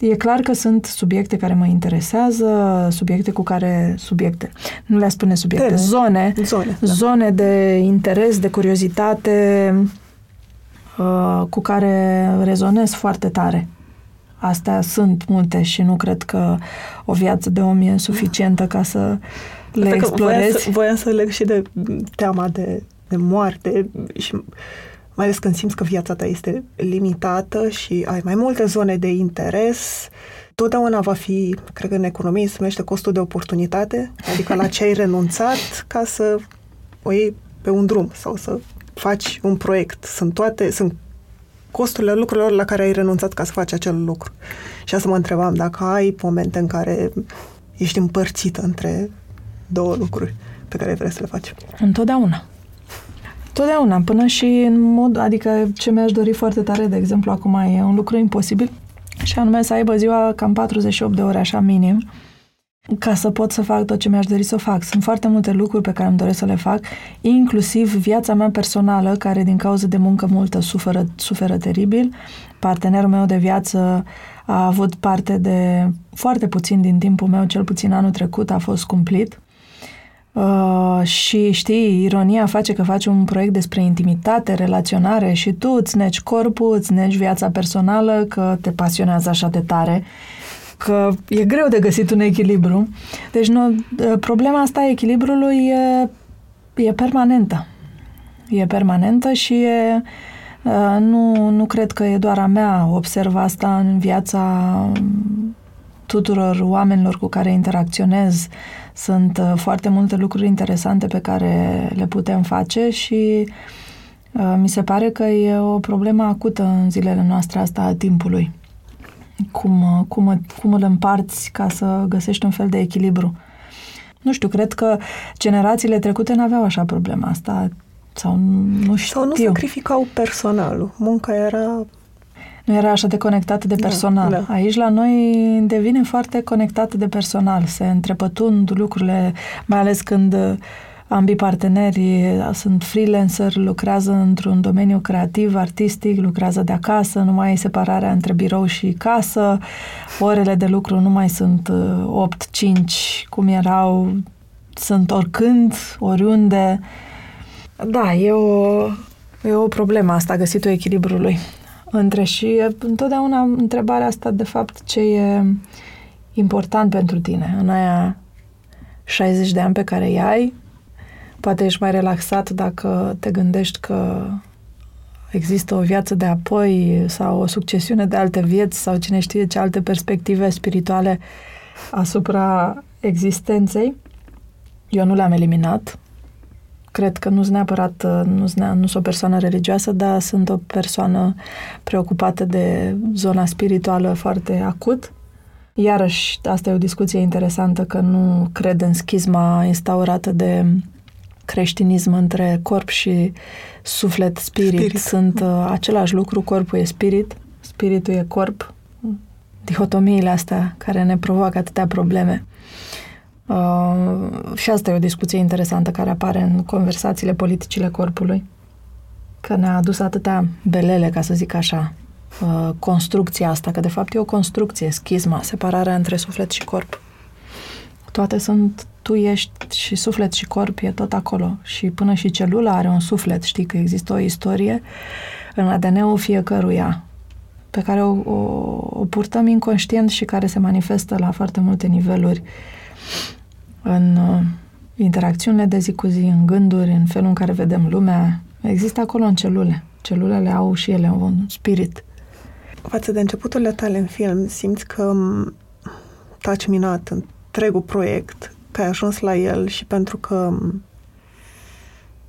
E clar că sunt subiecte care mă interesează, subiecte cu care, subiecte, nu le spune subiecte, Tele. zone, zone, da. zone de interes, de curiozitate, uh, cu care rezonez foarte tare. Astea sunt multe și nu cred că o viață de om e suficientă ca să le Asta explorezi. Voiam să, voiam să leg și de teama de, de moarte și mai ales când simți că viața ta este limitată și ai mai multe zone de interes, totdeauna va fi, cred că în economie se numește costul de oportunitate, adică la ce ai renunțat ca să o iei pe un drum sau să faci un proiect. Sunt toate, sunt costurile lucrurilor la care ai renunțat ca să faci acel lucru. Și asta mă întrebam, dacă ai momente în care ești împărțită între două lucruri pe care vrei să le faci. Întotdeauna. Totdeauna, până și în mod, adică ce mi-aș dori foarte tare, de exemplu, acum e un lucru imposibil, și anume să aibă ziua cam 48 de ore, așa minim, ca să pot să fac tot ce mi-aș dori să fac. Sunt foarte multe lucruri pe care îmi doresc să le fac, inclusiv viața mea personală, care din cauza de muncă multă suferă, suferă teribil. Partenerul meu de viață a avut parte de foarte puțin din timpul meu, cel puțin anul trecut a fost cumplit. Uh, și știi, ironia face că faci un proiect despre intimitate, relaționare și tu îți neci corpul, îți neci viața personală, că te pasionează așa de tare că e greu de găsit un echilibru. Deci nu, problema asta a echilibrului e, e permanentă. E permanentă și e, nu, nu cred că e doar a mea. Observ asta în viața tuturor oamenilor cu care interacționez. Sunt foarte multe lucruri interesante pe care le putem face și mi se pare că e o problemă acută în zilele noastre asta a timpului cum, cum, cum îl împarți ca să găsești un fel de echilibru. Nu știu, cred că generațiile trecute n-aveau așa problema asta. Sau nu știu. Sau nu sacrificau personalul. Munca era... Nu era așa de conectată de da, personal. Da, da. Aici la noi devine foarte conectată de personal. Se întrepătund lucrurile, mai ales când uh, Ambii parteneri sunt freelancer, lucrează într-un domeniu creativ, artistic, lucrează de acasă, nu mai e separarea între birou și casă, orele de lucru nu mai sunt 8-5 cum erau, sunt oricând, oriunde. Da, e o, e o problemă asta, găsitul echilibrului între și întotdeauna întrebarea asta, de fapt, ce e important pentru tine în aia 60 de ani pe care îi ai, Poate ești mai relaxat dacă te gândești că există o viață de apoi sau o succesiune de alte vieți sau cine știe ce alte perspective spirituale asupra existenței. Eu nu le-am eliminat. Cred că nu sunt neapărat, nu sunt, nu sunt o persoană religioasă, dar sunt o persoană preocupată de zona spirituală foarte acut. Iarăși, asta e o discuție interesantă, că nu cred în schizma instaurată de creștinism între corp și suflet, spirit, spirit. sunt uh, același lucru, corpul e spirit, spiritul e corp, dihotomiile astea care ne provoacă atâtea probleme. Uh, și asta e o discuție interesantă care apare în conversațiile politicile corpului, că ne-a adus atâtea belele, ca să zic așa, uh, construcția asta, că de fapt e o construcție, schizma, separarea între suflet și corp. Toate sunt tu ești și suflet și corp e tot acolo. Și până și celula are un suflet. Știi că există o istorie în ADN-ul fiecăruia pe care o, o, o purtăm inconștient și care se manifestă la foarte multe niveluri în uh, interacțiunile de zi cu zi, în gânduri, în felul în care vedem lumea. Există acolo în celule. Celulele au și ele un spirit. Față de începuturile tale în film, simți că taci minat întregul proiect că ai ajuns la el și pentru că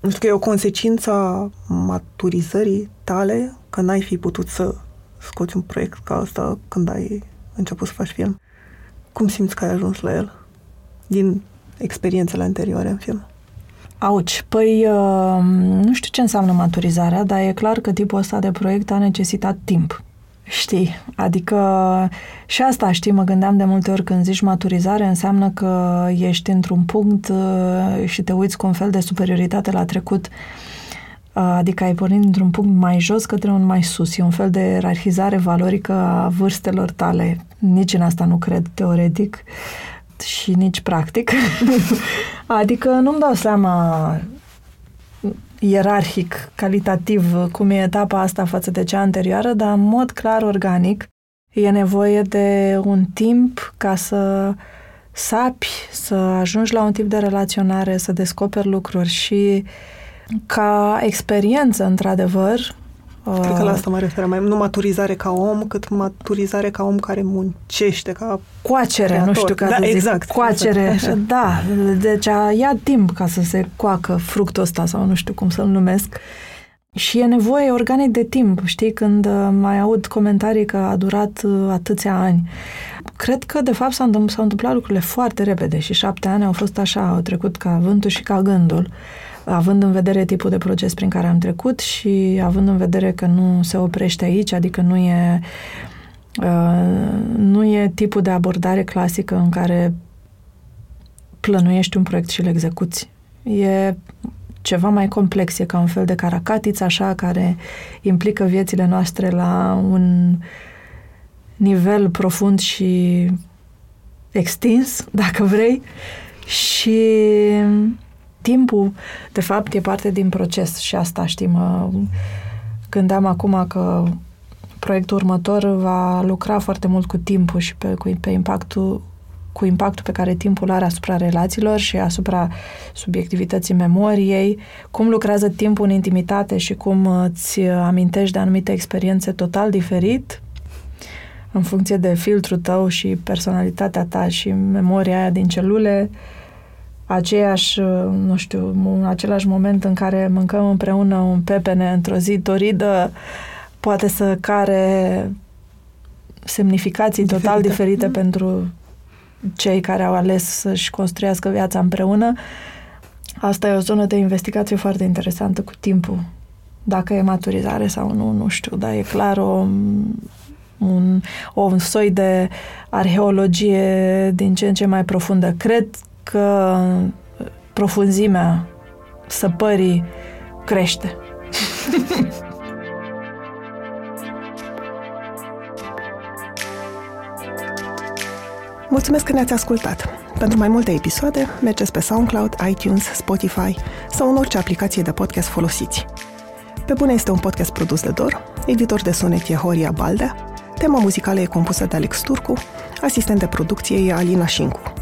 nu știu că e o consecință a maturizării tale, că n-ai fi putut să scoți un proiect ca asta când ai început să faci film. Cum simți că ai ajuns la el? Din experiențele anterioare în film. Auci, păi uh, nu știu ce înseamnă maturizarea, dar e clar că tipul ăsta de proiect a necesitat timp. Știi, adică și asta, știi, mă gândeam de multe ori când zici maturizare, înseamnă că ești într-un punct uh, și te uiți cu un fel de superioritate la trecut, uh, adică ai pornit într-un punct mai jos către un mai sus. E un fel de ierarhizare valorică a vârstelor tale. Nici în asta nu cred teoretic și nici practic. [laughs] adică nu-mi dau seama ierarhic, calitativ, cum e etapa asta față de cea anterioară, dar în mod clar organic e nevoie de un timp ca să sapi, să ajungi la un tip de relaționare, să descoperi lucruri și ca experiență, într-adevăr, Cred că la asta mă refer, mai nu maturizare ca om, cât maturizare ca om care muncește, ca Coacere, creator. nu știu ca da, să zic. Exact. Coacere, exact, da. Deci a, ia timp ca să se coacă fructul ăsta sau nu știu cum să-l numesc. Și e nevoie organic de timp, știi, când uh, mai aud comentarii că a durat uh, atâția ani. Cred că, de fapt, s-au întâmplat, s-au întâmplat lucrurile foarte repede și șapte ani au fost așa, au trecut ca vântul și ca gândul având în vedere tipul de proces prin care am trecut și având în vedere că nu se oprește aici, adică nu e Uh, nu e tipul de abordare clasică în care plănuiești un proiect și îl execuți. E ceva mai complex, e ca un fel de caracatiță așa care implică viețile noastre la un nivel profund și extins, dacă vrei, și timpul, de fapt, e parte din proces și asta știm. Gândeam acum că proiectul următor va lucra foarte mult cu timpul și pe, cu, pe impactul cu impactul pe care timpul are asupra relațiilor și asupra subiectivității memoriei, cum lucrează timpul în intimitate și cum îți amintești de anumite experiențe total diferit în funcție de filtrul tău și personalitatea ta și memoria aia din celule, aceeași, nu știu, același moment în care mâncăm împreună un pepene într-o zi doridă, poate să care semnificații total diferite pentru cei care au ales să-și construiască viața împreună. Asta e o zonă de investigație foarte interesantă cu timpul. Dacă e maturizare sau nu, nu știu, dar e clar o, un, o soi de arheologie din ce în ce mai profundă. Cred că profunzimea săpării crește. [laughs] Mulțumesc că ne-ați ascultat! Pentru mai multe episoade, mergeți pe SoundCloud, iTunes, Spotify sau în orice aplicație de podcast folosiți. Pe bune este un podcast produs de Dor, editor de sunet e Horia Baldea, tema muzicală e compusă de Alex Turcu, asistent de producție e Alina Șincu.